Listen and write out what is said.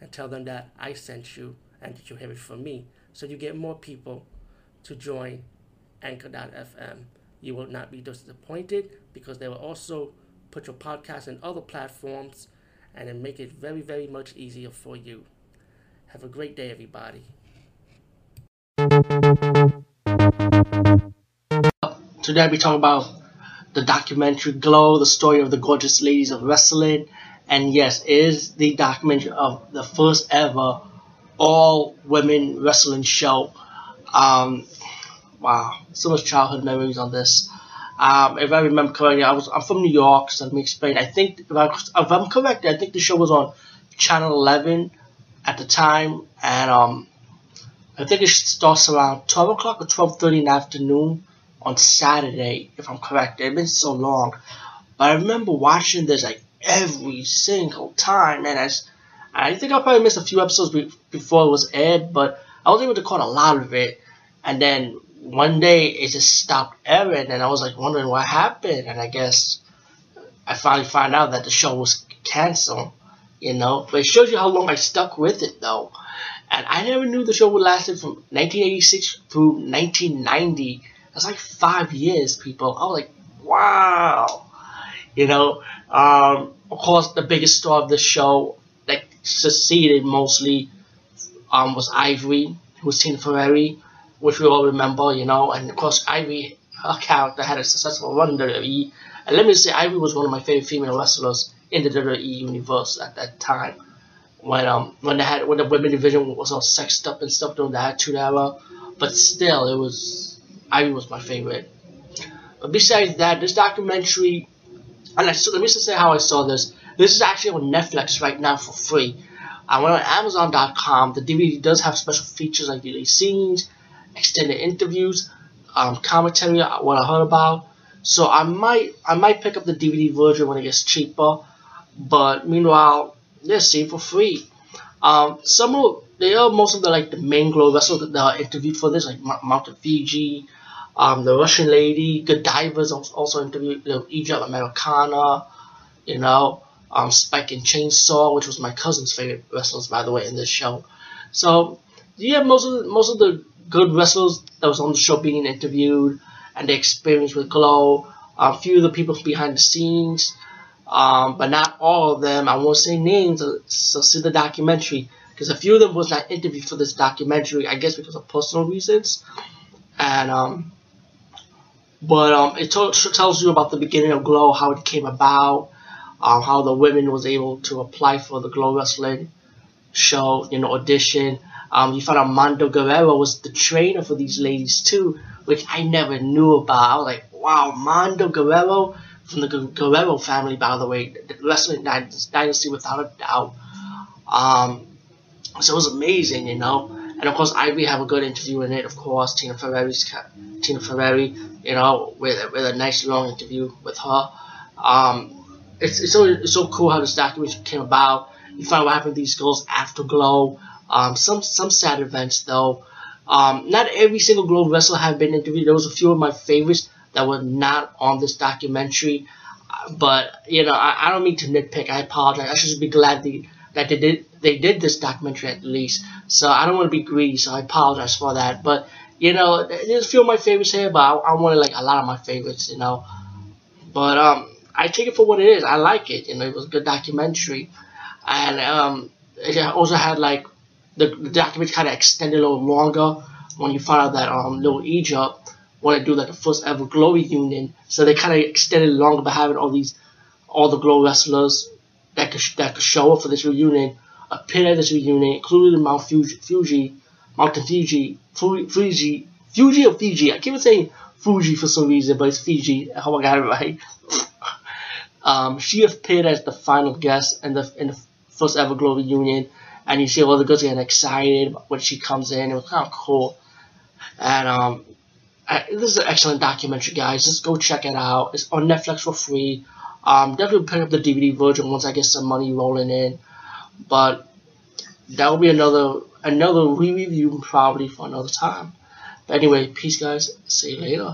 and tell them that I sent you and that you hear it from me. So you get more people to join Anchor.fm. You will not be disappointed because they will also put your podcast in other platforms and then make it very, very much easier for you. Have a great day, everybody. Today be talking about the documentary Glow, the story of the gorgeous ladies of wrestling. And yes, is the documentary of the first ever all women wrestling show. Um, wow, so much childhood memories on this. Um, if I remember correctly, I was I'm from New York, so let me explain. I think if, I, if I'm correct, I think the show was on Channel 11 at the time, and um, I think it starts around 12 o'clock or 12:30 in the afternoon on Saturday, if I'm correct. It's been so long, but I remember watching this like every single time, and as I think I probably missed a few episodes be- before it was aired, but I was able to caught a lot of it. And then one day it just stopped airing, and I was like wondering what happened. And I guess I finally found out that the show was canceled, you know. But it shows you how long I stuck with it, though. And I never knew the show would last from 1986 through 1990. That's like five years, people. I was like, wow. You know, um, of course, the biggest star of the show that succeeded mostly um, was Ivory, who was Tina Ferrari, which we all remember, you know. And of course, Ivory, her character had a successful run in WWE. And let me say, Ivory was one of my favorite female wrestlers in the WWE universe at that time. When um when they had when the women division was all sexed up and stuff during the Attitude Era, but still it was Ivy was my favorite. But besides that, this documentary, and I, let me just say how I saw this. This is actually on Netflix right now for free. I went on Amazon.com. The DVD does have special features like deleted scenes, extended interviews, um, commentary, uh, what I heard about. So I might I might pick up the DVD version when it gets cheaper. But meanwhile, they're see for free. Um, some of they are most of the like the main glow wrestlers that are interviewed for this, like Mountain Fiji, um, the Russian lady, Godiva's also interviewed, you know, Egypt Americana, you know, um, Spike and Chainsaw, which was my cousin's favorite wrestlers, by the way, in this show. So yeah, most of the, most of the good wrestlers that was on the show being interviewed and the experience with Glow. A few of the people behind the scenes, um, but not all of them. I won't say names, so see the documentary because a few of them was not interviewed for this documentary. I guess because of personal reasons, and um, but um, it tells you about the beginning of Glow, how it came about, um, how the women was able to apply for the Glow Wrestling show, you know, audition. Um, you found out Mando Guerrero was the trainer for these ladies too, which I never knew about. I was like, wow, Mando Guerrero from the Guerrero family, by the way, the wrestling dynasty without a doubt. Um, so it was amazing, you know. And of course, Ivy have a good interview in it. Of course, Tina Ferrari's Tina Ferrari, you know, with with a nice long interview with her. Um, it's it's so it's so cool how this documentary came about. You find what happened to these girls after Glow. Um, some some sad events though. Um, not every single Glow wrestler have been interviewed. There was a few of my favorites that were not on this documentary. But you know, I, I don't mean to nitpick. I apologize. I should just be glad that they did they did this documentary at least. So I don't want to be greedy. So I apologize for that. But you know, there's a few of my favorites here, but I, I wanted like a lot of my favorites. You know, but um, I take it for what it is. I like it. You know, it was a good documentary, and um, it also had like the, the documentary kind of extended a little longer when you found out that um, Little Egypt want to do like the first ever Glow reunion, So they kind of extended longer by having all these, all the Glow wrestlers that could that could show up for this reunion, appear at this reunion, including Mount Fuji, Fuji Mountain Fiji, Fuji, Fuji or Fiji. I keep saying Fuji for some reason, but it's Fiji. I hope I got it right. um, she appeared as the final guest in the in the first ever Glow reunion, and you see all the girls getting excited when she comes in. It was kind of cool, and um, I, this is an excellent documentary, guys. Just go check it out. It's on Netflix for free. Um, definitely pick up the DVD version once I get some money rolling in, but that will be another another re-review probably for another time. But anyway, peace, guys. See you later.